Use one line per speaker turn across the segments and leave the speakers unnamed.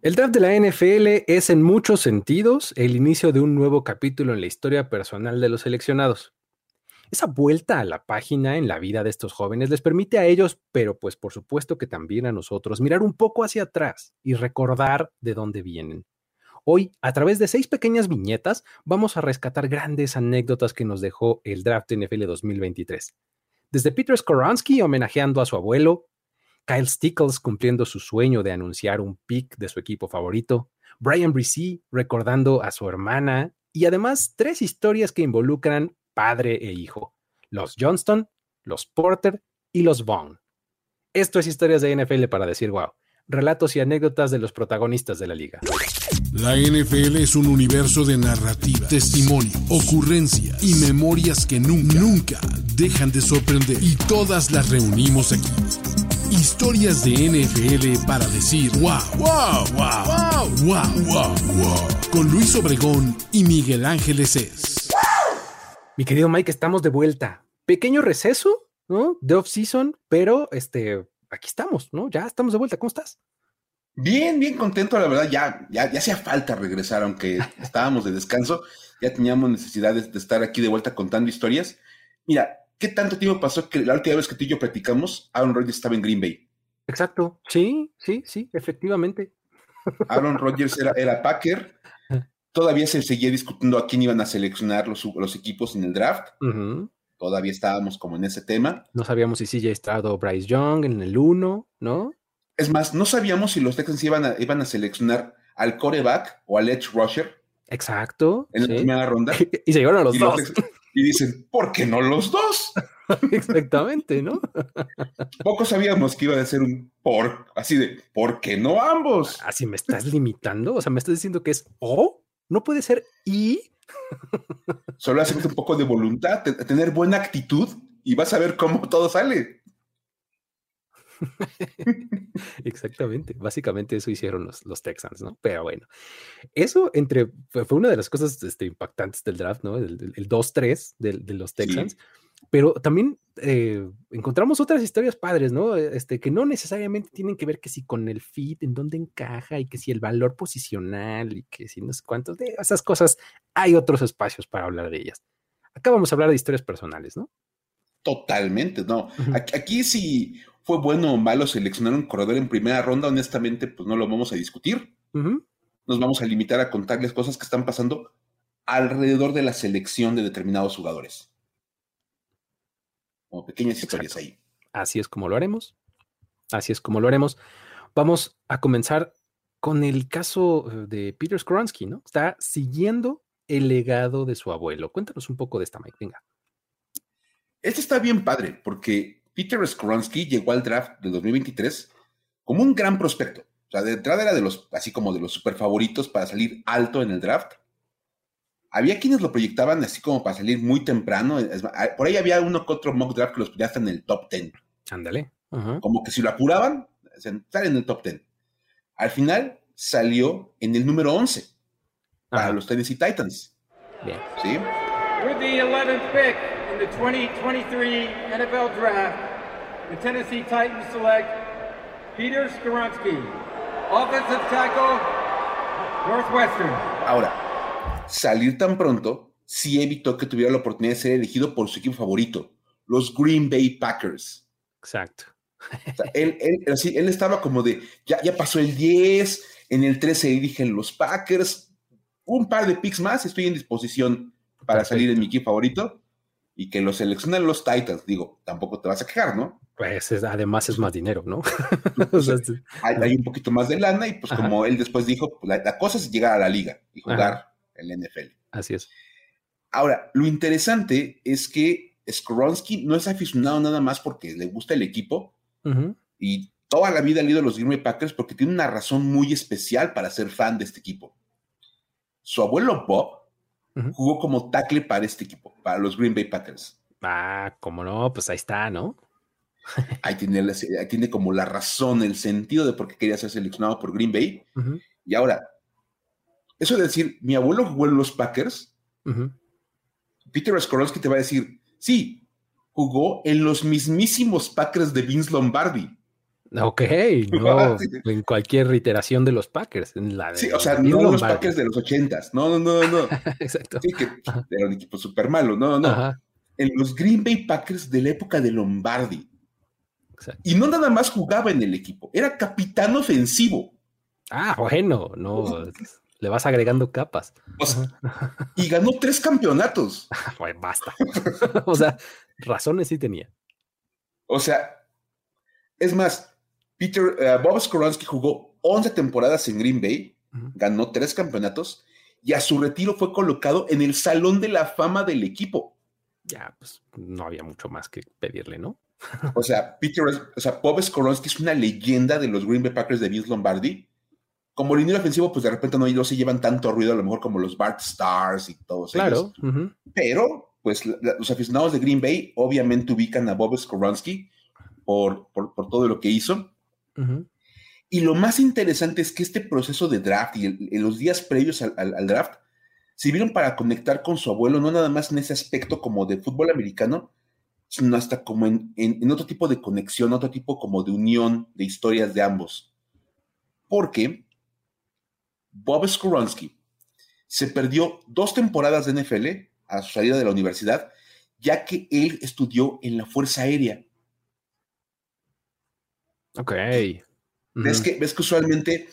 El draft de la NFL es en muchos sentidos el inicio de un nuevo capítulo en la historia personal de los seleccionados. Esa vuelta a la página en la vida de estos jóvenes les permite a ellos, pero pues por supuesto que también a nosotros, mirar un poco hacia atrás y recordar de dónde vienen. Hoy, a través de seis pequeñas viñetas, vamos a rescatar grandes anécdotas que nos dejó el draft NFL 2023. Desde Peter Skoransky homenajeando a su abuelo, Kyle Stickles cumpliendo su sueño de anunciar un pick de su equipo favorito, Brian Brisee recordando a su hermana y además tres historias que involucran padre e hijo, los Johnston, los Porter y los Vaughn. Esto es historias de NFL para decir wow, relatos y anécdotas de los protagonistas de la liga.
La NFL es un universo de narrativa, testimonio, ocurrencia y memorias que nunca, nunca dejan de sorprender y todas las reunimos aquí. Historias de NFL para decir wow, wow, wow, wow, wow, wow, wow. Con Luis Obregón y Miguel Ángeles es.
Mi querido Mike, estamos de vuelta. Pequeño receso, ¿no? De off-season, pero este, aquí estamos, ¿no? Ya estamos de vuelta. ¿Cómo estás?
Bien, bien contento, la verdad. Ya, ya, ya hacía falta regresar, aunque estábamos de descanso. Ya teníamos necesidades de estar aquí de vuelta contando historias. Mira, ¿qué tanto tiempo pasó que la última vez que tú y yo platicamos, Aaron Rodgers estaba en Green Bay?
Exacto. Sí, sí, sí, efectivamente.
Aaron Rodgers era, era Packer Todavía se seguía discutiendo a quién iban a seleccionar los, los equipos en el draft. Todavía estábamos como en ese tema.
No sabíamos si CJ Stroud o Bryce Young en el 1, ¿no?
Es más, no sabíamos si los Texans iban a, iban a seleccionar al coreback o al edge rusher.
Exacto.
En la primera ronda.
y se llevaron a los dos.
Y dicen, ¿por qué no los dos?
Exactamente, ¿no?
Poco sabíamos que iba a ser un por, así de, ¿por qué no ambos?
Así me estás limitando, o sea, me estás diciendo que es o no puede ser y.
Solo hace un poco de voluntad, tener buena actitud y vas a ver cómo todo sale.
Exactamente, básicamente eso hicieron los, los, Texans, ¿no? Pero bueno, eso entre fue, una de las cosas este, impactantes del draft, ¿no? El, 2-3 de, los Texans. Pero también eh, encontramos otras historias padres, ¿no? Este, que no necesariamente tienen que ver que si con el fit, en dónde encaja y que si el valor posicional y que si no sé cuántos de esas cosas, hay otros espacios para hablar de ellas. Acá vamos a hablar de historias personales, ¿no?
Totalmente, no. aquí, si fue bueno o malo seleccionar un corredor en primera ronda, honestamente, pues no lo vamos a discutir. Nos vamos a limitar a contarles cosas que están pasando alrededor de la selección de determinados jugadores como pequeñas historias ahí.
Así es como lo haremos. Así es como lo haremos. Vamos a comenzar con el caso eh, de Peter Skronsky, ¿no? Está siguiendo el legado de su abuelo. Cuéntanos un poco de esta, Mike. Venga.
Este está bien padre, porque Peter Skronsky llegó al draft de 2023 como un gran prospecto. O sea, de entrada era de los, así como de los super favoritos para salir alto en el draft había quienes lo proyectaban así como para salir muy temprano. Por ahí había uno que otro mock draft que los ponía hasta en el top 10.
Ándale.
Como que si lo apuraban, sale en el top 10. Al final salió en el número 11 para los Tennessee Titans.
Bien.
¿Sí?
With the 11th pick in the 2023 NFL Draft, the Tennessee Titans select Peter Skoronsky, offensive tackle, Northwestern.
Ahora, salir tan pronto sí evitó que tuviera la oportunidad de ser elegido por su equipo favorito, los Green Bay Packers.
Exacto.
él, él, estaba como de, ya, ya pasó el 10, en el 13 dije los Packers, un par de picks más, estoy en disposición para salir en mi equipo favorito y que lo seleccionen los Titans. Digo, tampoco te vas a quejar, ¿no?
Pues además es más dinero, ¿no?
hay, un poquito más de lana y pues como él después dijo, pues, la, cosa es llegar a la liga y jugar el NFL.
Así es.
Ahora, lo interesante es que Skronsky no es aficionado nada más porque le gusta el equipo y toda la vida ha ido a los Green Bay Packers porque tiene una razón muy especial para ser fan de este equipo. Su abuelo Bob jugó como tackle para este equipo, para los Green Bay Packers.
Ah, cómo no, pues ahí está, ¿no?
ahí, tiene, ahí tiene como la razón, el sentido de por qué quería ser seleccionado por Green Bay. Y ahora, eso de decir, mi abuelo jugó en los Packers, Peter Skorowski te va a decir, sí, jugó en los mismísimos Packers de Vince Lombardi.
Ok, no, en cualquier iteración de los Packers. En la
sí, o sea, no los Packers de los ochentas, no, no, no, no.
Exacto.
Sí, que era un equipo súper malo, no, no. En los Green Bay Packers de la época de Lombardi. Exacto. Y no nada más jugaba en el equipo, era capitán ofensivo.
Ah, bueno, no, le vas agregando capas.
y ganó tres campeonatos.
bueno, basta. o sea, razones sí tenía.
O sea, es más, Peter, uh, Bob Skoransky jugó 11 temporadas en Green Bay, ganó tres campeonatos y a su retiro fue colocado en el Salón de la Fama del equipo.
Ya, pues no había mucho más que pedirle, ¿no?
o sea, Peter, o sea, Bob Skoransky es una leyenda de los Green Bay Packers de Vince Lombardi. Como línea ofensivo, pues de repente no, no se llevan tanto ruido, a lo mejor como los Bart Stars y todos
claro.
Pero, pues los aficionados de Green Bay obviamente ubican a Bob Skoransky por, por, por todo lo que hizo. Y lo más interesante es que este proceso de draft y en los días previos al, draft sirvieron para conectar con su abuelo, no nada más en ese aspecto como de fútbol americano, sino hasta como en, en, otro tipo de conexión, otro tipo como de unión de historias de ambos. Porque Bob Skoronski se perdió dos temporadas de NFL a su salida de la universidad, ya que él estudió en la Fuerza Aérea.
Ok.
¿Ves, que, ves que usualmente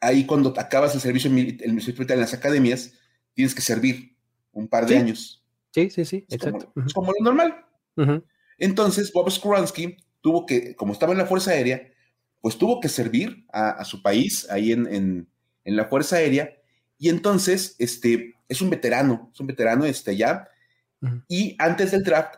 ahí cuando acabas el servicio, el militar en las academias, tienes que servir un par de años.
Sí, sí, sí, exacto.
Como, Es como lo normal. Entonces, Bob Skuransky tuvo que, como estaba en la Fuerza Aérea, pues tuvo que servir a, su país ahí en, en, en, la Fuerza Aérea. Y entonces, este, es un veterano, es un veterano este, ya. Y antes del draft,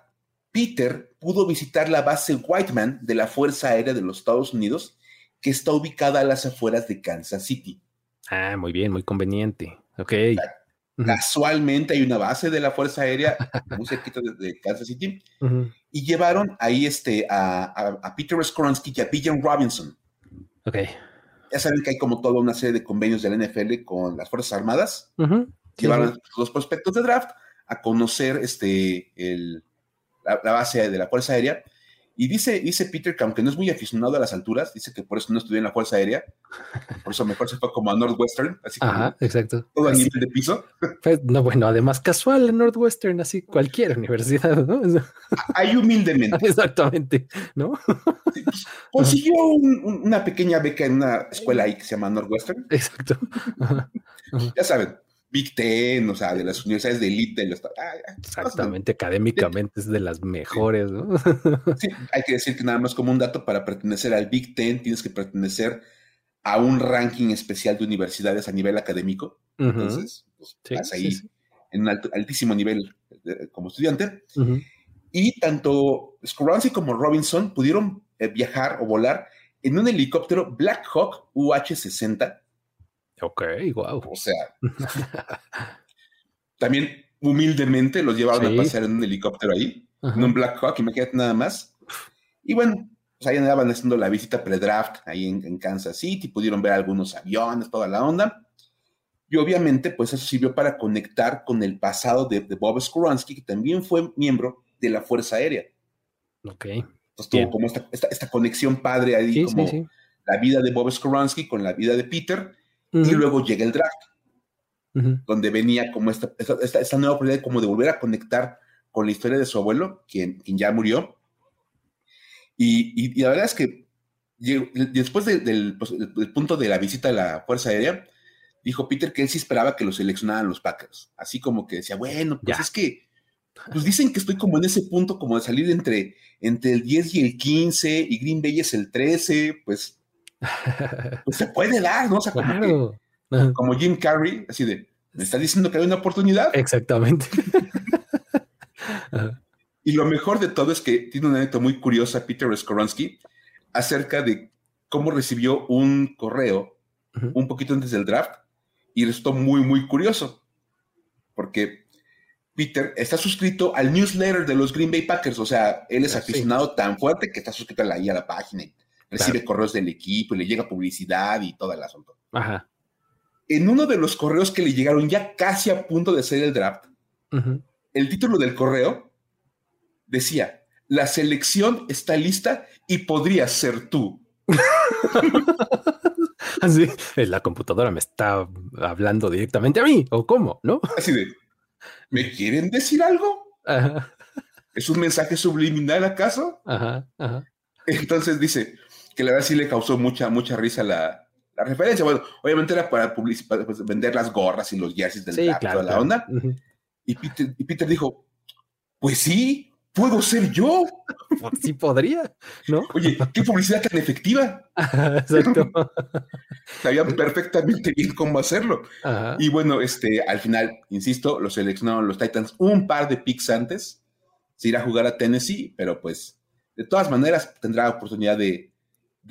Peter pudo visitar la base Whiteman de la Fuerza Aérea de los Estados Unidos, que está ubicada a las afueras de Kansas City.
Ah, muy bien, muy conveniente. Ok.
Casualmente hay una base de la Fuerza Aérea muy cerquita de, Kansas City y llevaron ahí este, a, Peter Skoronsky y a Pigeon Robinson.
Ok.
Ya saben que hay como toda una serie de convenios de la NFL con las Fuerzas Armadas. Llevaron a los prospectos de draft a conocer este, el, la, base de la Fuerza Aérea. Y dice, dice Peter que aunque no es muy aficionado a las alturas, dice que por eso no estudió en la Fuerza Aérea, por eso mejor se fue como a Northwestern, así
Ajá, exacto.
todo a nivel de piso.
Pues, no, bueno, además casual en Northwestern, así cualquier universidad, ¿no?
Hay humildemente.
Exactamente, ¿no?
Pues, consiguió una pequeña beca en una escuela ahí que se llama Northwestern.
Exacto.
Ya saben, Big Ten, o sea, de las universidades de élite. De
Exactamente, académicamente es de las mejores, ¿no?
sí, hay que decir que nada más como un dato, para pertenecer al Big Ten tienes que pertenecer a un ranking especial de universidades a nivel académico. Entonces, pues, ahí en un altísimo nivel como estudiante. Y tanto Skowronski como Robinson pudieron eh, viajar o volar en un helicóptero Black Hawk UH-60
Ok, wow.
O sea, también humildemente los llevaron a pasear en un helicóptero ahí, en un Black Hawk, imagínate nada más. Y bueno, pues ahí andaban haciendo la visita pre-draft ahí en, Kansas City, pudieron ver algunos aviones, toda la onda. Y obviamente, pues eso sirvió para conectar con el pasado de, Bob Skowronski, que también fue miembro de la Fuerza Aérea.
Ok.
Entonces tuvo como esta, conexión padre ahí, como la vida de Bob Skowronski con la vida de Peter y luego llega el draft, donde venía como esta, esta, nueva oportunidad como de volver a conectar con la historia de su abuelo, quien, quien ya murió. Y, la verdad es que después pues, del, punto de la visita a la Fuerza Aérea, dijo Peter que él sí esperaba que lo seleccionaran los Packers. Así como que decía, bueno, pues es que pues dicen que estoy como en ese punto como de salir entre, entre el 10 y el 15 y Green Bay es el 13, pues pues se puede dar, ¿no? O sea, como, Jim Carrey, así de, ¿me está diciendo que hay una oportunidad?
Exactamente.
y lo mejor de todo es que tiene una anécdota muy curiosa Peter Skoronsky acerca de cómo recibió un correo un poquito antes del draft y resultó muy, muy curioso. Porque Peter está suscrito al newsletter de los Green Bay Packers, o sea, él es ah, aficionado tan fuerte que está suscrito ahí a la página recibe correos del equipo y le llega publicidad y todo el asunto.
Ajá.
En uno de los correos que le llegaron ya casi a punto de hacer el draft, el título del correo decía, la selección está lista y podría ser tú.
Así, la computadora me está hablando directamente a mí, o cómo, ¿no?
Así de, ¿me quieren decir algo? ¿Es un mensaje subliminal acaso?
Ajá, ajá.
Entonces dice que la verdad sí le causó mucha, mucha risa la, referencia. Bueno, obviamente era para, publicidad, pues, vender las gorras y los jerseys del
sí, toda
la onda. y, Peter, y Peter dijo, pues sí, puedo ser yo.
Sí podría, ¿no?
Oye, qué publicidad tan efectiva.
Exacto.
Sabían perfectamente bien cómo hacerlo. Y bueno, este, al final, insisto, lo seleccionaron los Titans un par de picks antes. Se irá a jugar a Tennessee, pero pues, de todas maneras, tendrá oportunidad de,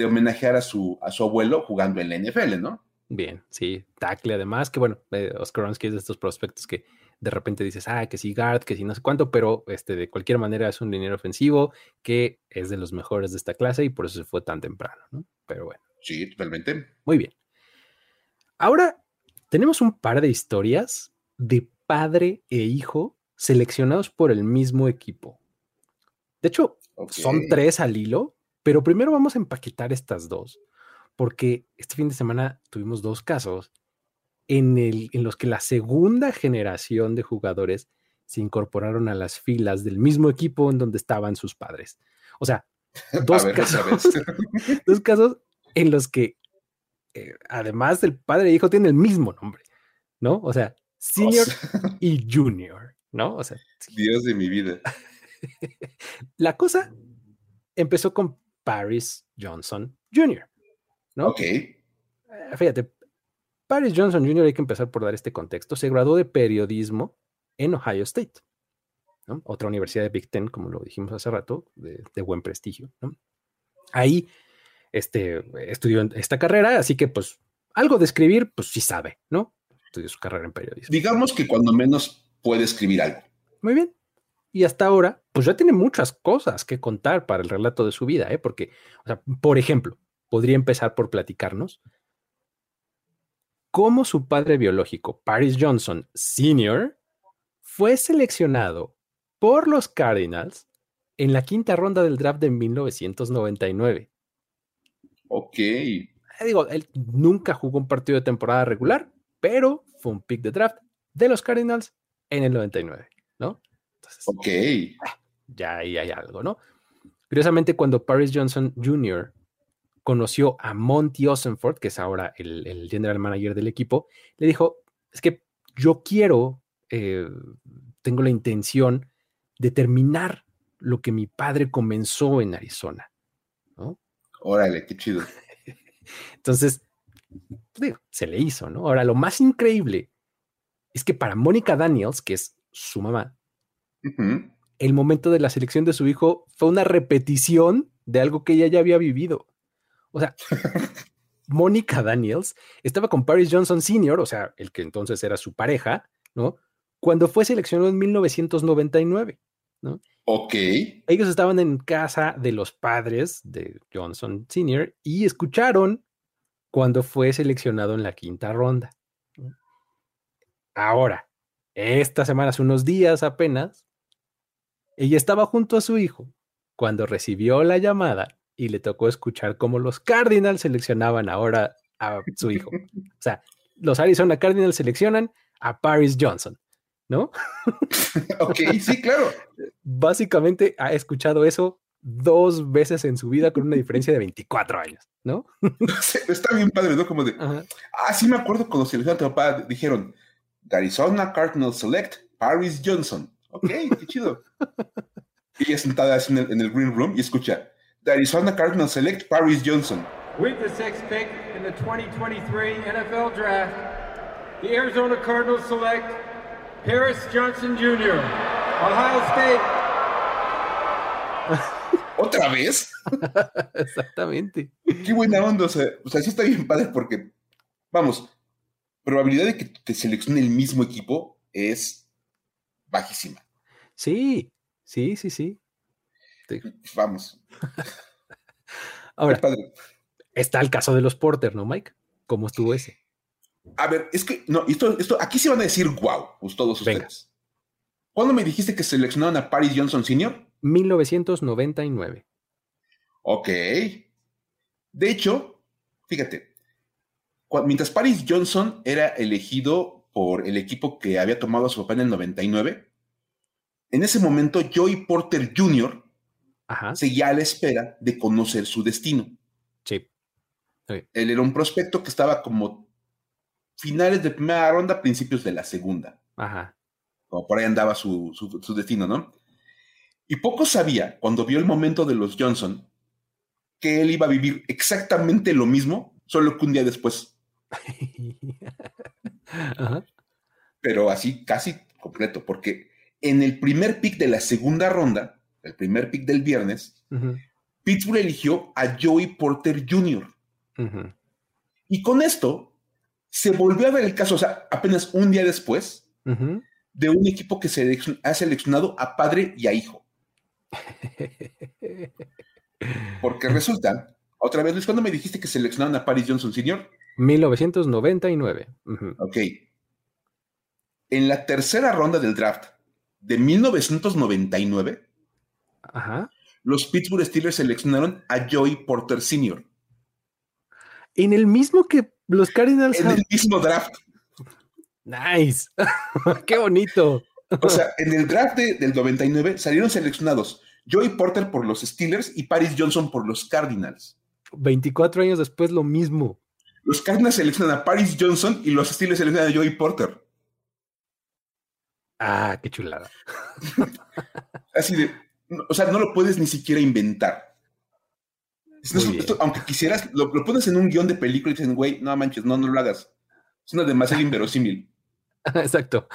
homenajear a su, a su abuelo jugando en la NFL, ¿no?
Bien, sí, tackle además, que bueno, eh, Oscar Ronsky es de estos prospectos que de repente dices, ah, que sí guard, que sí no sé cuánto, pero este, de cualquier manera es un dinero ofensivo que es de los mejores de esta clase y por eso se fue tan temprano, ¿no? Pero bueno.
Sí, totalmente.
Muy bien. Ahora tenemos un par de historias de padre e hijo seleccionados por el mismo equipo. De hecho, son tres al hilo, pero primero vamos a empaquetar estas dos, porque este fin de semana tuvimos dos casos en, el, en los que la segunda generación de jugadores se incorporaron a las filas del mismo equipo en donde estaban sus padres. O sea, dos, casos, dos casos en los que, eh, además del padre e hijo, tienen el mismo nombre, ¿no? O sea, senior y junior, ¿no? O sea,
Dios de mi vida.
la cosa empezó con Paris Johnson Jr., ¿no?
Ok.
Eh, fíjate, Paris Johnson Jr., hay que empezar por dar este contexto, se graduó de periodismo en Ohio State, otra universidad de Big Ten, como lo dijimos hace rato, de, buen prestigio. Ahí este, estudió esta carrera, así que pues algo de escribir, pues sí sabe, ¿no? Estudió su carrera en periodismo.
Digamos que cuando menos puede escribir algo.
Muy bien. Y hasta ahora, pues ya tiene muchas cosas que contar para el relato de su vida, ¿eh? Porque, o sea, por ejemplo, podría empezar por platicarnos cómo su padre biológico, Paris Johnson Sr., fue seleccionado por los Cardinals en la quinta ronda del draft de 1999.
Ok.
Eh, digo, él nunca jugó un partido de temporada regular, pero fue un pick de draft de los Cardinals en el 99, ¿no?
Ok.
Ah, ya ahí hay algo, ¿no? Curiosamente, cuando Paris Johnson Jr conoció a Monty Osenford, que es ahora el, general manager del equipo, le dijo, es que yo quiero, eh, tengo la intención de terminar lo que mi padre comenzó en Arizona. ¿no?
Órale, qué chido.
Entonces, se le hizo, ¿no? Ahora, lo más increíble es que para Mónica Daniels, que es su mamá, el momento de la selección de su hijo fue una repetición de algo que ella ya había vivido. O sea, Mónica Daniels estaba con Paris Johnson Sr., o sea, el que entonces era su pareja, ¿no? Cuando fue seleccionado en 1999, ¿no?
Ok.
Ellos estaban en casa de los padres de Johnson Sr. y escucharon cuando fue seleccionado en la quinta ronda. Ahora, esta semana, hace unos días apenas, ella estaba junto a su hijo cuando recibió la llamada y le tocó escuchar cómo los Cardinals seleccionaban ahora a su hijo. O sea, los Arizona Cardinals seleccionan a Paris Johnson, ¿no?
ok, sí, claro.
Básicamente ha escuchado eso dos veces en su vida con una diferencia de 24 años, ¿no?
Está bien padre, ¿no? Como de, ah, sí me acuerdo cuando seleccionaron a tu papá, dijeron, Arizona Cardinals Select Paris Johnson. Ok, qué chido. y ella sentada en el, en el green room y escucha, the Arizona Cardinals select Paris Johnson.
With the sixth pick in the 2023 NFL Draft, the Arizona Cardinals select Paris Johnson Jr., Ohio State.
¿Otra vez?
Exactamente.
Qué buena onda. O sea, o sea, sí está bien padre porque, vamos, probabilidad de que te seleccione el mismo equipo es bajísima.
Sí, sí, sí, sí.
Vamos.
Ahora, está el caso de los Porter, ¿no, Mike? ¿Cómo estuvo ese?
A ver, es que, no, esto, esto, aquí se van a decir wow, pues todos ustedes. ¿Cuándo me dijiste que seleccionaron a Paris Johnson Sr.?
1999.
Ok. De hecho, fíjate, mientras Paris Johnson era elegido por el equipo que había tomado a su papá en el 99, en ese momento Joey Porter Jr. seguía a la espera de conocer su destino.
Sí.
Él era un prospecto que estaba como finales de primera ronda, principios de la segunda.
Ajá.
Como por ahí andaba su, su destino, ¿no? Y poco sabía, cuando vio el momento de los Johnson, que él iba a vivir exactamente lo mismo, solo que un día después. Pero así, casi completo, porque en el primer pick de la segunda ronda, el primer pick del viernes, Pittsburgh eligió a Joey Porter Jr. Y con esto se volvió a ver el caso, o sea, apenas un día después, de un equipo que se ha seleccionado a padre y a hijo. Porque resulta, otra vez, Luis, ¿cuándo me dijiste que seleccionaron a Paris Johnson Sr.?
1999.
Ok. En la tercera ronda del draft de 1999, los Pittsburgh Steelers seleccionaron a Joey Porter Sr.
En el mismo que los Cardinals.
En el mismo draft.
Nice. Qué bonito.
O sea, en el draft del 99 salieron seleccionados Joey Porter por los Steelers y Paris Johnson por los Cardinals.
24 años después, lo mismo.
Los Cardinals seleccionan a Paris Johnson y los Steelers seleccionan a Joey Porter.
Ah, qué chulada.
Así de, o sea, no lo puedes ni siquiera inventar. aunque quisieras, lo, pones en un guion de película y dicen, güey, no manches, no, no lo hagas. Es una demasiado inverosímil.
Exacto.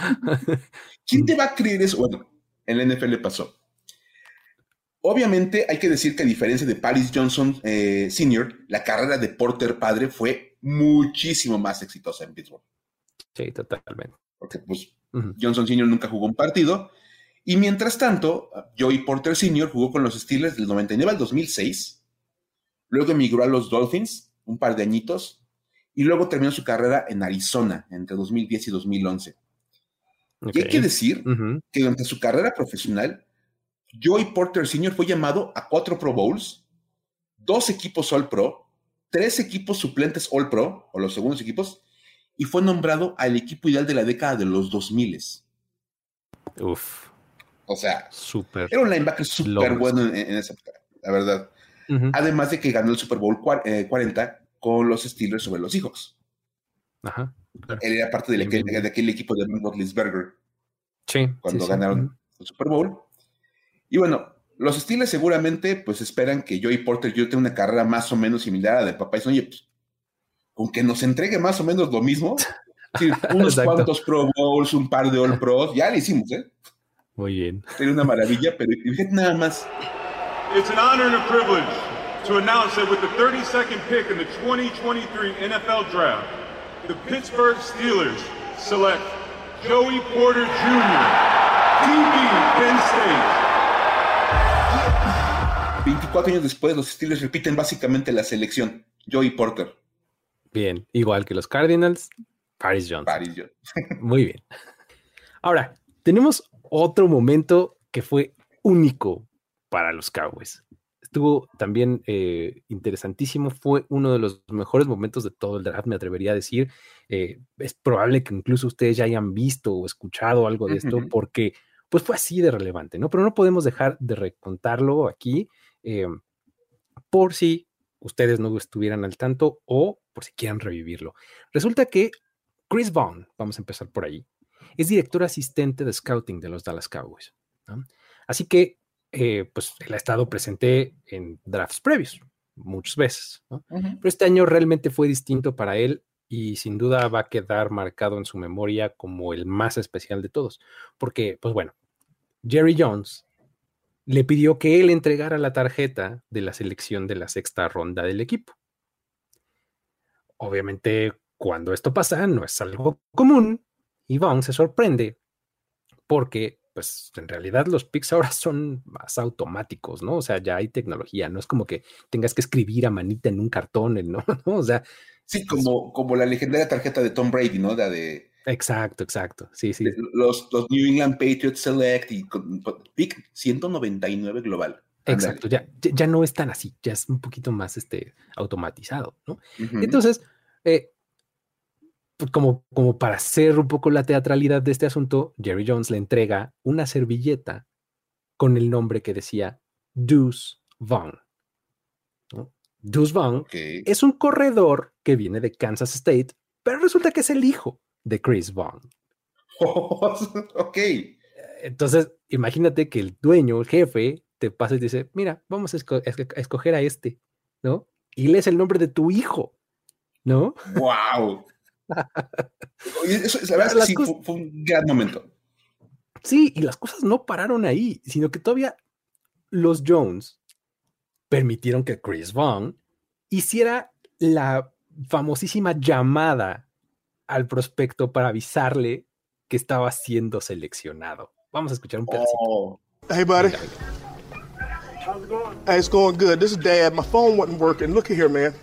¿Quién te va a creer eso? Bueno, en la NFL pasó. Obviamente hay que decir que a diferencia de Paris Johnson eh, Sr., la carrera de Porter padre fue muchísimo más exitosa en Pittsburgh.
Sí, totalmente.
Porque pues Johnson Sr. nunca jugó un partido. Y mientras tanto, Joey Porter Sr. jugó con los Steelers del 99 al 2006. Luego emigró a los Dolphins un par de añitos. Y luego terminó su carrera en Arizona entre 2010 y 2011. Y hay que decir que durante su carrera profesional Joey Porter Sr. fue llamado a cuatro Pro Bowls, dos equipos All Pro, tres equipos suplentes All Pro, o los segundos equipos, y fue nombrado al equipo ideal de la década de los 2000.
Uf.
O sea,
super
era un linebacker súper bueno en, esa época, la verdad. Además de que ganó el Super Bowl 40 eh, con los Steelers sobre los Seahawks.
Ajá.
Él era parte de, aquel, equipo de Ben Roethlisberger.
Sí.
Cuando ganaron el Super Bowl. Y bueno, los Steelers seguramente pues esperan que Joey Porter yo tenga una carrera más o menos similar a la de papá. Y oye, pues, con que nos entregue más o menos lo mismo, unos cuantos Pro Bowls, un par de All Pros, ya lo hicimos, ¿eh?
Muy bien.
Sería una maravilla, pero fíjate nada más.
It's an honor and a privilege to announce that with the 32nd pick in the 2023 NFL Draft, the Pittsburgh Steelers select Joey Porter Jr., DB Penn State.
24 años después, los Steelers repiten básicamente la selección. Joey Porter.
Bien, igual que los Cardinals, Paris Johnson.
Paris Johnson.
Muy bien. Ahora, tenemos otro momento que fue único para los Cowboys. Estuvo también eh, interesantísimo, fue uno de los mejores momentos de todo el draft, me atrevería a decir. Eh, es probable que incluso ustedes ya hayan visto o escuchado algo de esto, porque pues fue así de relevante, ¿no? Pero no podemos dejar de recontarlo aquí eh, por si ustedes no estuvieran al tanto o por si quieran revivirlo. Resulta que Chris Vaughn, vamos a empezar por ahí, es director asistente de scouting de los Dallas Cowboys. Así que, eh, pues, él ha estado presente en drafts previos muchas veces. Pero este año realmente fue distinto para él y sin duda va a quedar marcado en su memoria como el más especial de todos. Porque, pues bueno, Jerry Jones le pidió que él entregara la tarjeta de la selección de la sexta ronda del equipo. Obviamente, cuando esto pasa, no es algo común. Vaughn se sorprende porque, pues, en realidad los picks ahora son más automáticos, ¿no? O sea, ya hay tecnología, no es como que tengas que escribir a manita en un cartón, ¿no? O sea.
Sí, como, como la legendaria tarjeta de Tom Brady, ¿no? La de
Exacto, exacto. Sí, sí.
Los, New England Patriots Select y pick 199 global.
Exacto, ya, ya no es tan así, ya es un poquito más este, automatizado, ¿no? Entonces, eh, pues, como, como para hacer un poco la teatralidad de este asunto, Jerry Jones le entrega una servilleta con el nombre que decía Deuce Vaughn. ¿no? Deuce Vaughn es un corredor que viene de Kansas State, pero resulta que es el hijo de Chris Vaughn.
ok.
Entonces, imagínate que el dueño, el jefe, te pasa y te dice, mira, vamos a, escoger a este, ¿no? Y lees el nombre de tu hijo, ¿no?
¡Wow! eso, la verdad es que sí, fue, un gran momento.
Sí, y las cosas no pararon ahí, sino que todavía los Jones permitieron que Chris Vaughn hiciera la famosísima llamada al prospecto para avisarle que estaba siendo seleccionado. Vamos a escuchar un pedacito.
Oh. Hey, buddy. How's it going? Hey, it's going good. This is Dad. My phone wasn't working. Look here, man.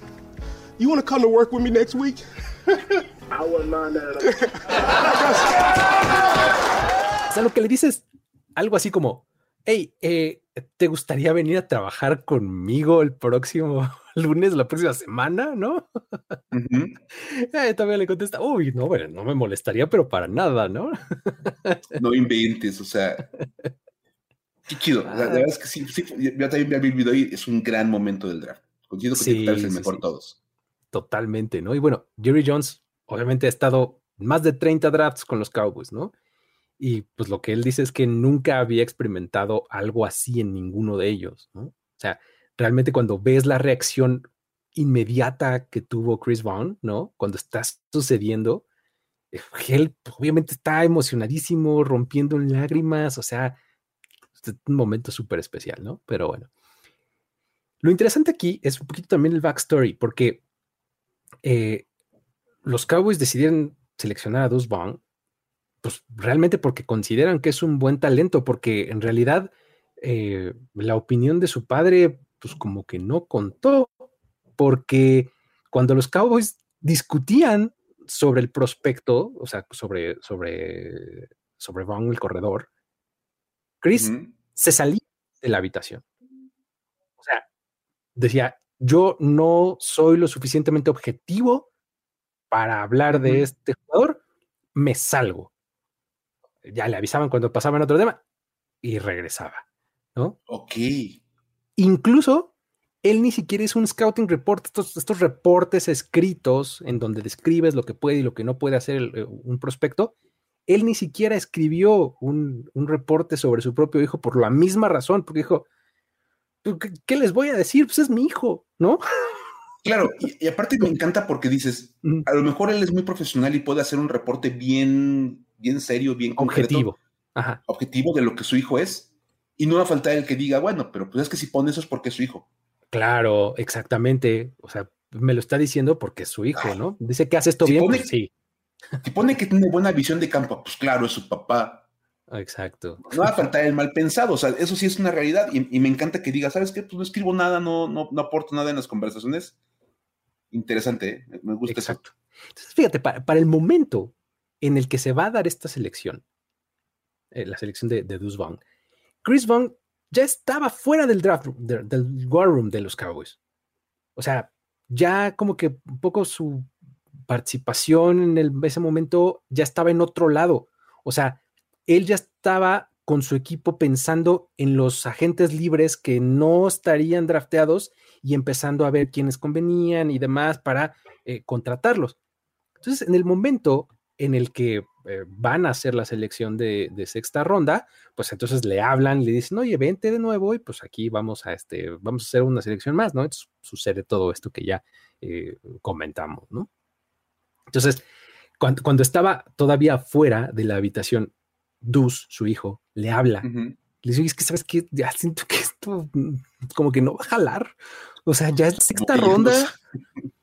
You want to come to work with me next week? I wouldn't mind that.
o sea, lo que le dices algo así como, hey, eh, ¿te gustaría venir a trabajar conmigo el próximo lunes, la próxima semana, no? eh, todavía le contesta, uy, no, bueno, no me molestaría, pero para nada, ¿no?
no inventes, o sea, qué chido. La, verdad es que sí, sí, yo también me he vivido ahí, es un gran momento del draft. Considero que sí, es el mejor sí. todos.
Totalmente, ¿no? Y bueno, Jerry Jones obviamente ha estado más de 30 drafts con los Cowboys, ¿no? Y pues lo que él dice es que nunca había experimentado algo así en ninguno de ellos, ¿no? O sea, realmente cuando ves la reacción inmediata que tuvo Chris Vaughn, ¿no? Cuando está sucediendo, eh, él obviamente está emocionadísimo, rompiendo en lágrimas, o sea, es un momento súper especial, ¿no? Pero bueno. Lo interesante aquí es un poquito también el backstory, porque eh, los Cowboys decidieron seleccionar a Deuce Vaughn pues realmente porque consideran que es un buen talento, porque en realidad eh, la opinión de su padre, pues como que no contó, porque cuando los Cowboys discutían sobre el prospecto, o sea, sobre, sobre, sobre Vaughn, el corredor, Chris se salía de la habitación. O sea, decía, yo no soy lo suficientemente objetivo para hablar de este jugador, me salgo ya le avisaban cuando pasaban otro tema y regresaba, ¿no?
Ok.
Incluso él ni siquiera es un scouting report, estos, estos reportes escritos en donde describes lo que puede y lo que no puede hacer eh, un prospecto. Él ni siquiera escribió un, un, reporte sobre su propio hijo por la misma razón, porque dijo, pues, ¿qué, qué les voy a decir? Pues es mi hijo, ¿no?
Claro, y, y, aparte me encanta porque dices, a lo mejor él es muy profesional y puede hacer un reporte bien bien serio, bien concreto,
objetivo. Ajá.
objetivo de lo que su hijo es. Y no va a faltar el que diga, bueno, pero pues es que si pone eso es porque es su hijo.
Claro, exactamente. O sea, me lo está diciendo porque es su hijo, ¿no? Dice que hace esto
si
bien,
pone,
pues sí.
Si pone que tiene buena visión de campo, pues claro, es su papá.
Exacto.
No va a faltar el mal pensado, o sea, eso sí es una realidad y, y me encanta que diga, ¿sabes qué? Pues no escribo nada, no, no, no aporto nada en las conversaciones. Interesante, ¿eh? me gusta
Exacto. Eso. Entonces, fíjate, para, para el momento en el que se va a dar esta selección, eh, la selección de, de Chris Vaughn ya estaba fuera del draft, de, del war room de los Cowboys. O sea, ya como que un poco su participación en ese momento ya estaba en otro lado. O sea, él ya estaba con su equipo pensando en los agentes libres que no estarían drafteados y empezando a ver quiénes convenían y demás para eh, contratarlos. Entonces, en el momento en el que eh, van a hacer la selección de, de, sexta ronda, pues entonces le hablan, le dicen, oye, vente de nuevo y pues aquí vamos a, este, vamos a hacer una selección más, ¿no? Entonces sucede todo esto que ya eh, comentamos, ¿no? Entonces, cuando, cuando, estaba todavía fuera de la habitación, Dus, su hijo, le habla. Uh -huh. Le dice, es que sabes que ya siento que esto mm, como que no va a jalar. O sea, ya es la sexta ronda.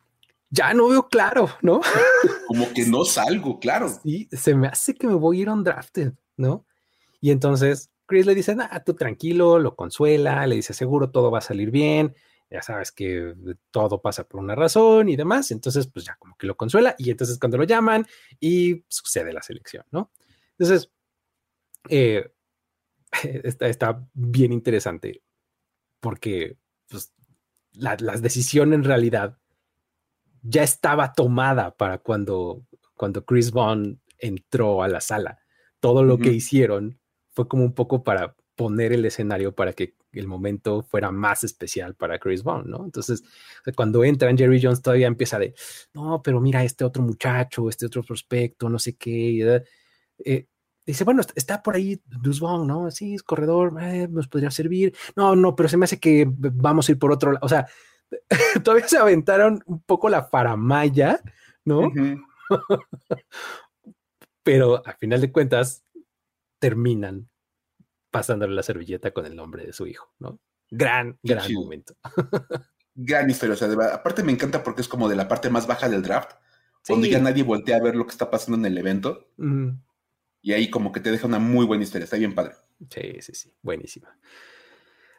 ya no veo claro, ¿no?
Como que no salgo, claro.
Sí, se me hace que me voy a ir undrafted, ¿no? Y entonces Chris le dice, ah, tú tranquilo, lo consuela, le dice, seguro todo va a salir bien, ya sabes que todo pasa por una razón y demás, entonces pues ya como que lo consuela y entonces cuando lo llaman y sucede la selección, ¿no? Entonces, eh, está, está bien interesante. porque pues, la, la, decisión en realidad ya estaba tomada para cuando, cuando Chris Bond entró a la sala. Todo lo uh -huh. que hicieron fue como un poco para poner el escenario para que el momento fuera más especial para Chris Bond, ¿no? Entonces, cuando entran, Jerry Jones todavía empieza de, no, pero mira, este otro muchacho, este otro prospecto, no sé qué. Eh, dice, bueno, está por ahí Deuce Vaughn, ¿no? Sí, es corredor, eh, nos podría servir. No, no, pero se me hace que vamos a ir por otro lado. O sea, todavía se aventaron un poco la faramaya, ¿no? Uh -huh. pero a final de cuentas terminan pasándole la servilleta con el nombre de su hijo, ¿no? Gran, Qué gran chido. momento.
gran historia, o sea, de, aparte me encanta porque es como de la parte más baja del draft, sí. donde ya nadie voltea a ver lo que está pasando en el evento. Uh -huh. Y ahí como que te deja una muy buena historia, está bien padre.
Sí, sí, sí, buenísima.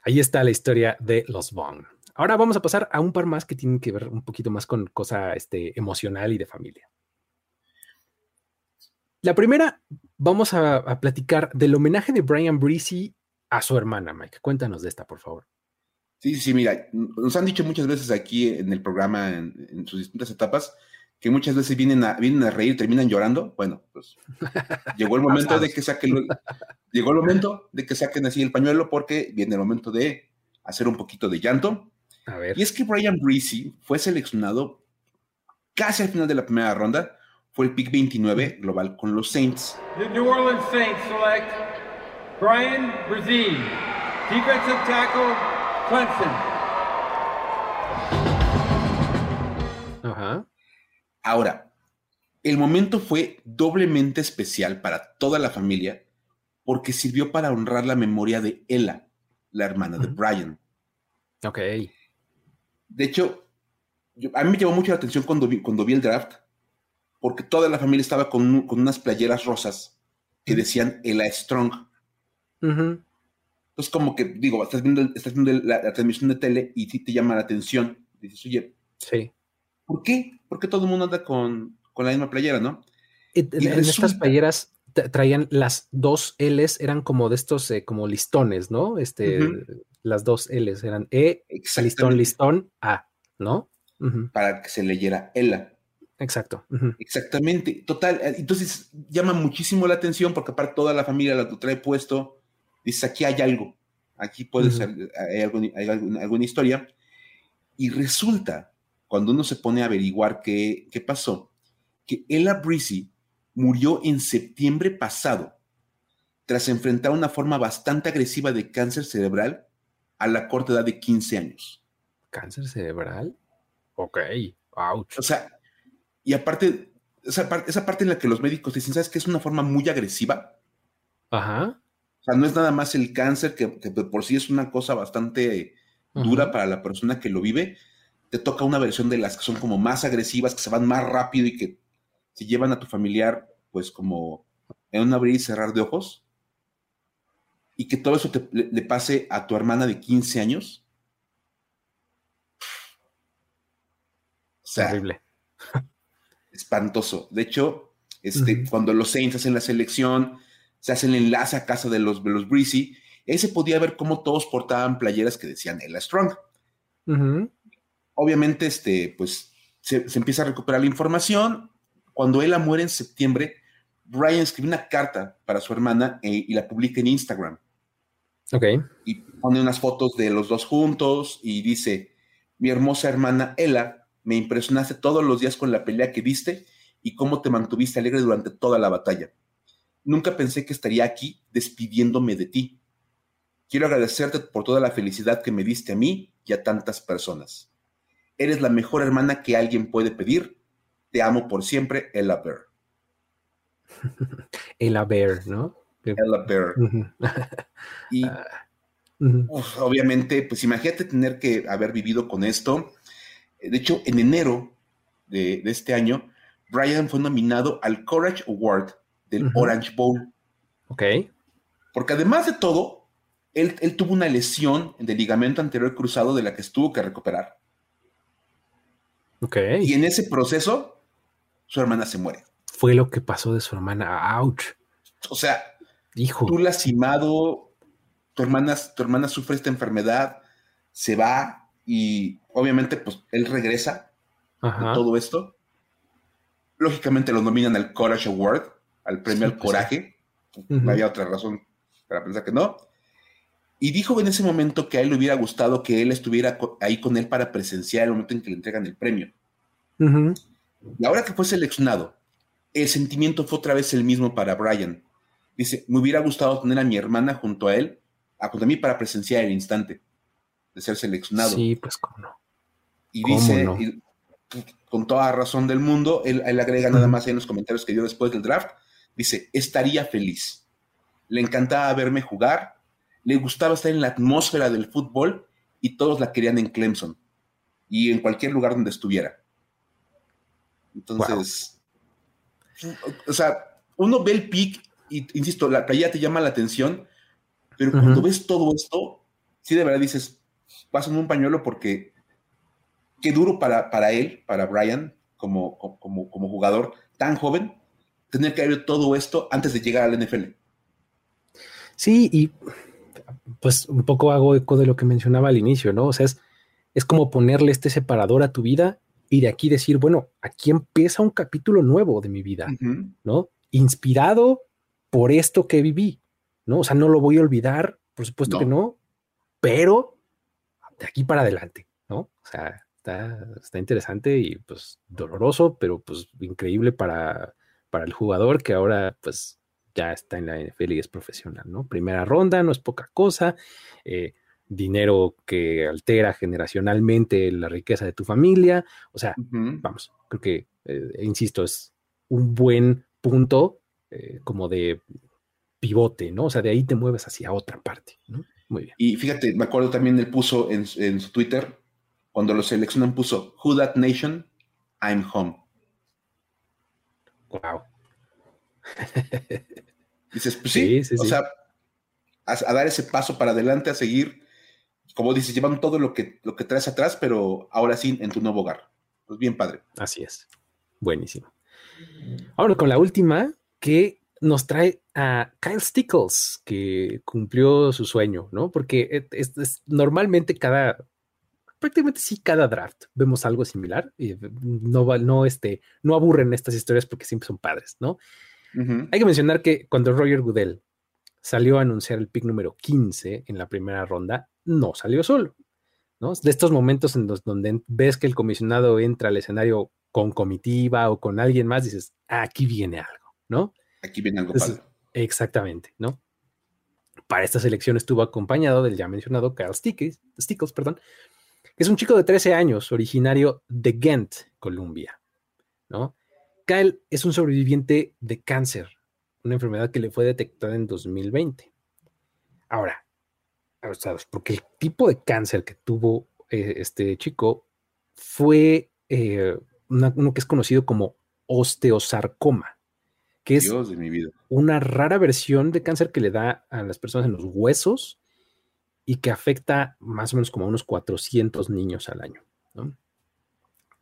Ahí está la historia de los Bond. Ahora vamos a pasar a un par más que tienen que ver un poquito más con cosa este, emocional y de familia. La primera, vamos a, a, platicar del homenaje de Brian Breezy a su hermana, Mike. Cuéntanos de esta, por favor.
Sí, sí, mira, nos han dicho muchas veces aquí en el programa, en, en sus distintas etapas, que muchas veces vienen a, vienen a reír, terminan llorando. Bueno, pues llegó el momento de que saquen, llegó el momento de que saquen así el pañuelo porque viene el momento de hacer un poquito de llanto.
A ver.
Y es que Brian Breezy fue seleccionado casi al final de la primera ronda fue el pick 29 global con los Saints.
The New Orleans Saints select Brian Brzee, defensive tackle, Clemson.
Ajá.
Ahora, el momento fue doblemente especial para toda la familia porque sirvió para honrar la memoria de Ella, la hermana uh -huh. de Brian.
Ok.
De hecho, yo, a mí me llamó mucho la atención cuando vi, cuando vi el draft porque toda la familia estaba con, con unas playeras rosas que decían Ella Strong.
Uh -huh.
Entonces, como que, digo, estás viendo, estás viendo la, la, transmisión de tele y sí te llama la atención. Dices, oye,
sí.
¿por qué? ¿Por qué todo el mundo anda con, con la misma playera, no?
En, en resulta... estas playeras traían las dos L's, eran como de estos, eh, como listones, ¿no? Este, uh -huh. Las dos L's eran E, listón, listón, A, ¿no?
Uh -huh. Para que se leyera Ella.
Exacto. Uh -huh.
Exactamente. Total. eh, Entonces llama muchísimo la atención porque aparte toda la familia lo trae puesto. Dice, aquí hay algo. Aquí puede ser, hay, algo, hay alguna, alguna, historia. Y resulta, cuando uno se pone a averiguar qué, qué pasó, que Ella Breezy murió en septiembre pasado tras enfrentar una forma bastante agresiva de cáncer cerebral a la corta edad de 15 años.
¿Cáncer cerebral? Ok. Ouch.
O sea, y aparte, esa parte, esa parte en la que los médicos dicen, ¿sabes qué? Es una forma muy agresiva.
Ajá.
O sea, no es nada más el cáncer, que, que por sí es una cosa bastante dura para la persona que lo vive. Te toca una versión de las que son como más agresivas, que se van más rápido y que se llevan a tu familiar, pues como en un abrir y cerrar de ojos. Y que todo eso te, le, le pase a tu hermana de 15 años.
O sea, Terrible
espantoso. De hecho, este, uh -huh. cuando los Saints hacen la selección, se hace el enlace a casa de los, de los Breezy, ahí se podía ver cómo todos portaban playeras que decían Ella Strong.
Uh -huh.
Obviamente, este, pues se, se, empieza a recuperar la información. Cuando Ella muere en septiembre, Brian escribe una carta para su hermana eh, y la publica en Instagram.
Ok.
Y pone unas fotos de los dos juntos y dice: Mi hermosa hermana Ella me impresionaste todos los días con la pelea que diste y cómo te mantuviste alegre durante toda la batalla. Nunca pensé que estaría aquí despidiéndome de ti. Quiero agradecerte por toda la felicidad que me diste a mí y a tantas personas. Eres la mejor hermana que alguien puede pedir. Te amo por siempre, Ella Bear.
Ella Bear, ¿no?
Ella Bear. Uh -huh. y uh -huh. uf, obviamente, pues imagínate tener que haber vivido con esto de hecho, en enero de, de, este año, Brian fue nominado al Courage Award del uh -huh. Orange Bowl.
Ok.
Porque además de todo, él, él, tuvo una lesión de ligamento anterior cruzado de la que estuvo que recuperar.
Ok.
Y en ese proceso, su hermana se muere.
Fue lo que pasó de su hermana. ¡Auch!
O sea,
Hijo.
tú lastimado, tu hermana, tu hermana sufre esta enfermedad, se va y obviamente pues él regresa
Ajá.
de todo esto. Lógicamente lo nominan al Courage Award, al premio
Sí,
al
pues,
coraje. No había otra razón para pensar que no. Y dijo en ese momento que a él le hubiera gustado que él estuviera ahí con él para presenciar el momento en que le entregan el premio.
Ujú.
Y ahora que fue seleccionado, el sentimiento fue otra vez el mismo para Brian. Dice, me hubiera gustado tener a mi hermana junto a él, a, junto a mí para presenciar el instante de ser seleccionado.
Sí, pues cómo no.
y
¿cómo
dice,
no?
y- con toda razón del mundo, él, él agrega nada más en los comentarios que dio después del draft, dice, estaría feliz. Le encantaba verme jugar, le gustaba estar en la atmósfera del fútbol y todos la querían en Clemson y en cualquier lugar donde estuviera. Entonces, o sea, uno ve el pick y, insisto, la playa te llama la atención, pero cuando ves todo esto, sí de verdad dices, pásame un pañuelo porque qué duro para, para él, para Brian, como, como, como jugador tan joven, tener que ver todo esto antes de llegar al NFL.
Sí, y pues un poco hago eco de lo que mencionaba al inicio, ¿no? O sea, es, es como ponerle este separador a tu vida y de aquí decir, bueno, aquí empieza un capítulo nuevo de mi vida. ¿no? Inspirado por esto que viví, ¿no? O sea, no lo voy a olvidar, por supuesto
No.
que no, pero de aquí para adelante, ¿no? O sea, está, está interesante y pues doloroso, pero pues increíble para, para el jugador que ahora pues ya está en la NFL y es profesional, ¿no? Primera ronda, no es poca cosa, eh, dinero que altera generacionalmente la riqueza de tu familia, o sea, vamos, creo que, eh, insisto, es un buen punto eh, como de pivote, ¿no? O sea, de ahí te mueves hacia otra parte, ¿no? Muy bien.
Y fíjate, me acuerdo también él puso en, en su Twitter, cuando lo seleccionan, puso Who That Nation, I'm Home.
Wow.
Dices, pues sí,
Sí, sí,
o
sí.
sea, a, a dar ese paso para adelante, a seguir, como dices, llevan todo lo que, lo que traes atrás, pero ahora sí en tu nuevo hogar. Pues bien padre.
Así es. Buenísimo. Ahora con la última que nos trae a Kyle Stickles, que cumplió su sueño, ¿no? Porque es, es- normalmente cada, prácticamente sí, cada draft vemos algo similar. Y no, va- no, este, no aburren estas historias porque siempre son padres, ¿no? Hay que mencionar que cuando Roger Goodell salió a anunciar el pick número 15 en la primera ronda, no salió solo. ¿no? De estos momentos en los donde ves que el comisionado entra al escenario con comitiva o con alguien más, dices, "Ah, aquí viene algo, ¿no?
Aquí viene algo
Entonces. Exactamente, ¿no? Para esta selección estuvo acompañado del ya mencionado Kyle Stickles, Stickles, perdón, que es un chico de 13 años, originario de Ghent, Colombia, ¿no? Kyle es un sobreviviente de cáncer, una enfermedad que le fue detectada en 2020. Ahora, porque el tipo de cáncer que tuvo eh, este chico fue eh, una- uno que es conocido como osteosarcoma, que es
Dios de mi vida.
una rara versión de cáncer que le da a las personas en los huesos y que afecta más o menos como a unos 400 niños al año. ¿no?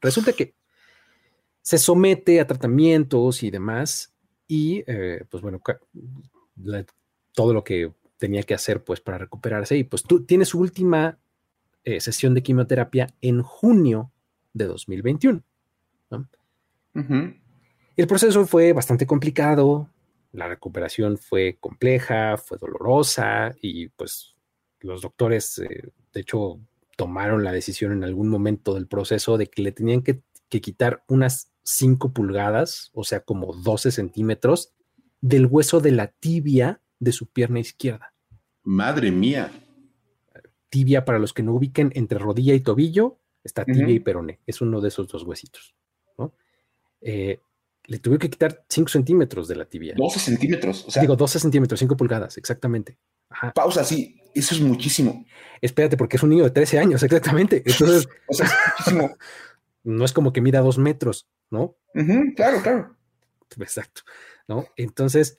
Resulta que se somete a tratamientos y demás y eh, pues bueno, la- todo lo que tenía que hacer pues para recuperarse y pues tú tienes su última eh, sesión de quimioterapia en junio de 2021. ¿no?
Ujú.
El proceso fue bastante complicado, la recuperación fue compleja, fue dolorosa y pues los doctores, eh, de hecho, tomaron la decisión en algún momento del proceso de que le tenían que, que quitar unas 5 pulgadas, o sea, como 12 centímetros, del hueso de la tibia de su pierna izquierda.
Madre mía.
Tibia, para los que no ubiquen, entre rodilla y tobillo, está tibia y peroné. Es uno de esos dos huesitos. ¿no? Eh, le tuvieron que quitar 5 centímetros de la tibia.
12 centímetros. O sea,
Digo, 12 centímetros, 5 pulgadas, exactamente. Ajá.
pausa, sí. Eso es muchísimo.
Espérate, porque es un niño de 13 años, exactamente. Entonces,
O sea, es muchísimo.
no es como que mida dos metros, ¿no?
Claro, claro.
Exacto, ¿no? Entonces,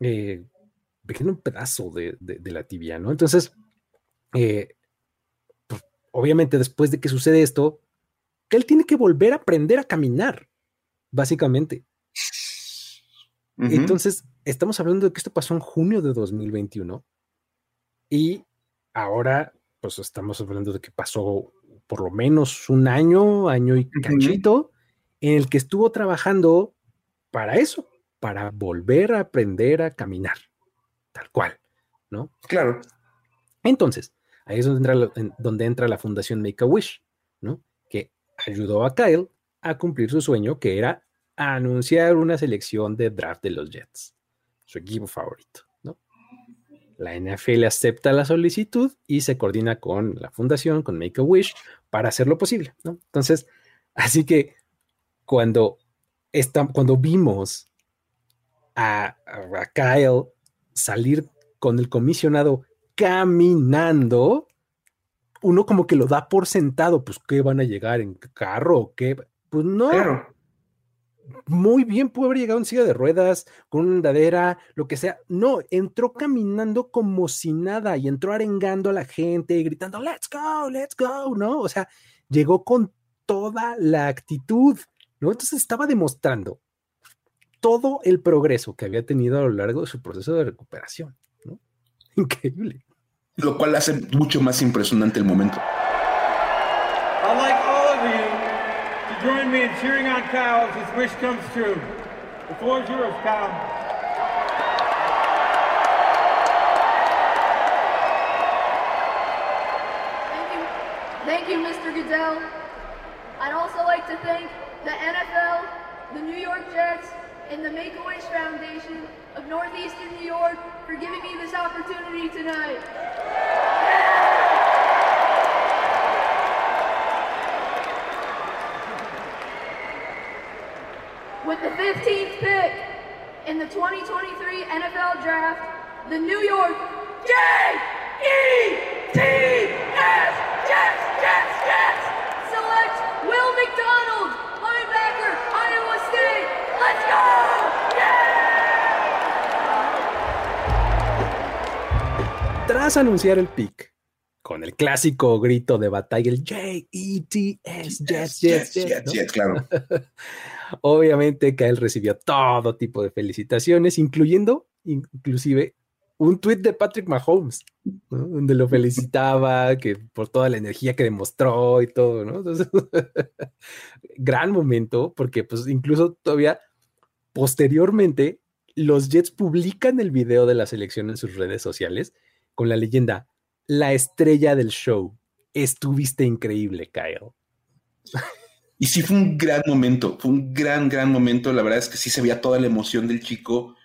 eh, pequeño un pedazo de, de- de la tibia, ¿no? Entonces, eh, pues, obviamente después de que sucede esto, él tiene que volver a aprender a caminar, básicamente. Entonces, estamos hablando de que esto pasó en junio de 2021 y ahora pues estamos hablando de que pasó por lo menos un año, año y cachito, en el que estuvo trabajando para eso, para volver a aprender a caminar, tal cual, ¿no?
Claro.
Entonces, ahí es donde entra, donde entra la Fundación Make a Wish, ¿no? Que ayudó a Kyle a cumplir su sueño, que era anunciar una selección de draft de los Jets, su equipo favorito, ¿no? La NFL acepta la solicitud y se coordina con la fundación, con Make a Wish, para hacerlo posible, ¿no? Entonces, así que cuando, cuando vimos a, a Kyle salir con el comisionado caminando, uno como que lo da por sentado, pues ¿qué van a llegar en carro o qué? Pues no. Muy bien, pudo haber llegado en silla de ruedas, con una andadera, lo que sea. No, entró caminando como si nada y entró arengando a la gente, gritando, let's go, let's go, ¿no? O sea, llegó con toda la actitud, ¿no? Entonces estaba demostrando todo el progreso que había tenido a lo largo de su proceso de recuperación, ¿no? Increíble.
Lo cual hace mucho más impresionante el momento.
join me in cheering on Kyle as his wish comes true. The floor is yours, Kyle.
Thank you, thank you, Mr. Goodell. I'd also like to thank the NFL, the New York Jets, and the Make-A-Wish Foundation of Northeastern New York for giving me this opportunity tonight. With the 15th pick in the 2023 NFL Draft, the New York J-E-T-S,
Tras anunciar el pick, con el clásico grito de batalla, el J-E-T-S, Jets, Jets, Jets, Jets, claro. Obviamente que él recibió todo tipo de felicitaciones, incluyendo inclusive un tweet de Patrick Mahomes, donde lo felicitaba que por toda la energía que demostró y todo, ¿no? Entonces, gran momento, porque pues incluso todavía posteriormente los Jets publican el video de la selección en sus redes sociales con la leyenda, la estrella del show, estuviste increíble, Kyle.
Y sí fue un gran momento, fue un gran, gran momento. La verdad es que sí se veía toda la emoción del chico.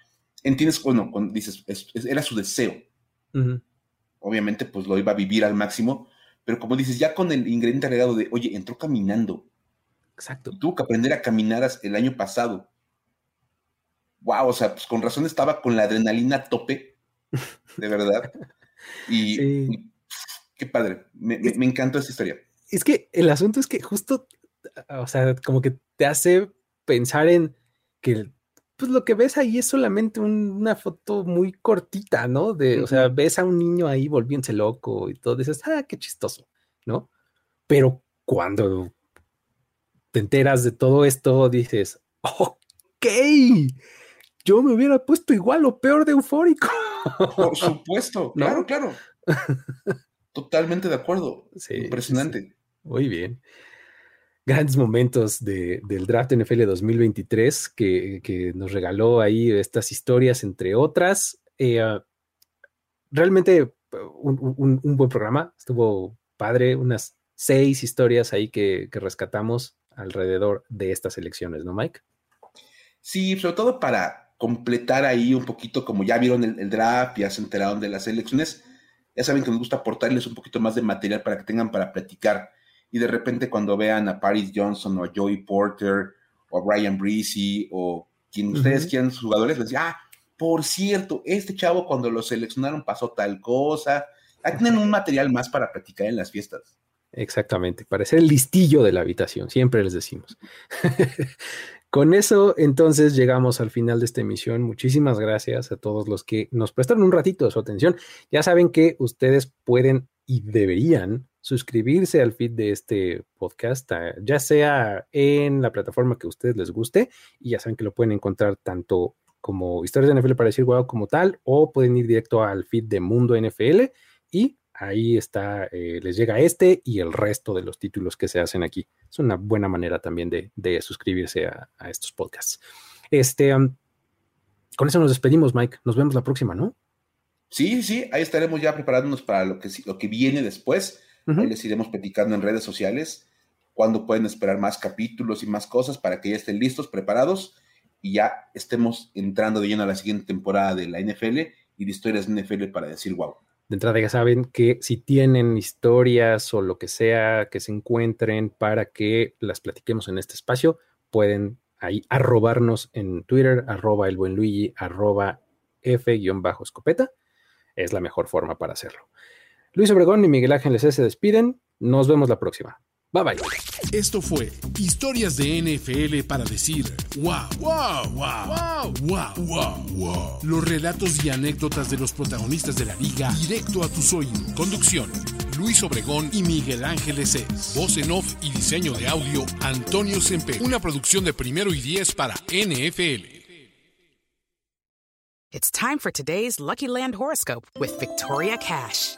Entiendes, bueno, cuando dices, era su deseo. Obviamente, pues lo iba a vivir al máximo, pero como dices, ya con el ingrediente agregado de, oye, entró caminando.
Exacto.
Tuvo que aprender a caminar el año pasado. Wow, o sea, pues con razón estaba con la adrenalina a tope, de verdad. Y, qué padre, me, me encantó esa historia.
Es que el asunto es que justo o sea, como que te hace pensar en que pues lo que ves ahí es solamente una foto muy cortita, ¿no? De, o sea, ves a un niño ahí volviéndose loco y todo, dices, ah, qué chistoso, ¿no? Pero cuando te enteras de todo esto, dices, ok, yo me hubiera puesto igual o peor de eufórico.
Por supuesto, claro, claro. Totalmente de acuerdo. Impresionante.
Muy bien grandes momentos del draft NFL 2023 que, que, nos regaló ahí estas historias, entre otras. Eh, ah, realmente un, buen programa, estuvo padre, unas seis historias ahí que, rescatamos alrededor de estas elecciones, ¿no, Mike?
Sí, sobre todo para completar ahí un poquito, como ya vieron el, el draft, ya se enteraron de las elecciones, ya saben que nos gusta aportarles un poquito más de material para que tengan para platicar y de repente cuando vean a Paris Johnson o a Joey Porter o a Brian Breezy o quien ustedes quieran, sus jugadores, les digan, ah, por cierto, este chavo cuando lo seleccionaron pasó tal cosa. Ahí tienen un material más para practicar en las fiestas.
Exactamente, para ser el listillo de la habitación, siempre les decimos. Con eso, entonces, llegamos al final de esta emisión. Muchísimas gracias a todos los que nos prestaron un ratito de su atención. Ya saben que ustedes pueden y deberían suscribirse al feed de este podcast, ya sea en la plataforma que a ustedes les guste, y ya saben que lo pueden encontrar tanto como historias de NFL para decir wow como tal, o pueden ir directo al feed de Mundo NFL y ahí está, eh, les llega este y el resto de los títulos que se hacen aquí. Es una buena manera también de, suscribirse a, estos podcasts. Este, um, con eso nos despedimos, Mike. Nos vemos la próxima, ¿no?
Sí, sí, ahí estaremos ya preparándonos para lo que, lo que viene después. Ahí les iremos platicando en redes sociales cuándo pueden esperar más capítulos y más cosas para que ya estén listos, preparados y ya estemos entrando de lleno a la siguiente temporada de la NFL y de historias de NFL para decir wow.
De entrada ya saben que si tienen historias o lo que sea que se encuentren para que las platiquemos en este espacio, pueden ahí arrobarnos en Twitter, arroba el buen Luigi, arroba F-escopeta. Es la mejor forma para hacerlo. Luis Obregón y Miguel Ángel se despiden. Nos vemos la próxima. Bye bye.
Esto fue Historias de NFL para decir wow, wow, wow, wow, wow, wow, Los relatos y anécdotas de los protagonistas de la liga directo a tus oídos. Conducción. Luis Obregón y Miguel Ángeles es. Voz en off y diseño de audio Antonio Sempe. Una producción de primero y diez para NFL.
It's time for today's Lucky Land horoscope with Victoria Cash.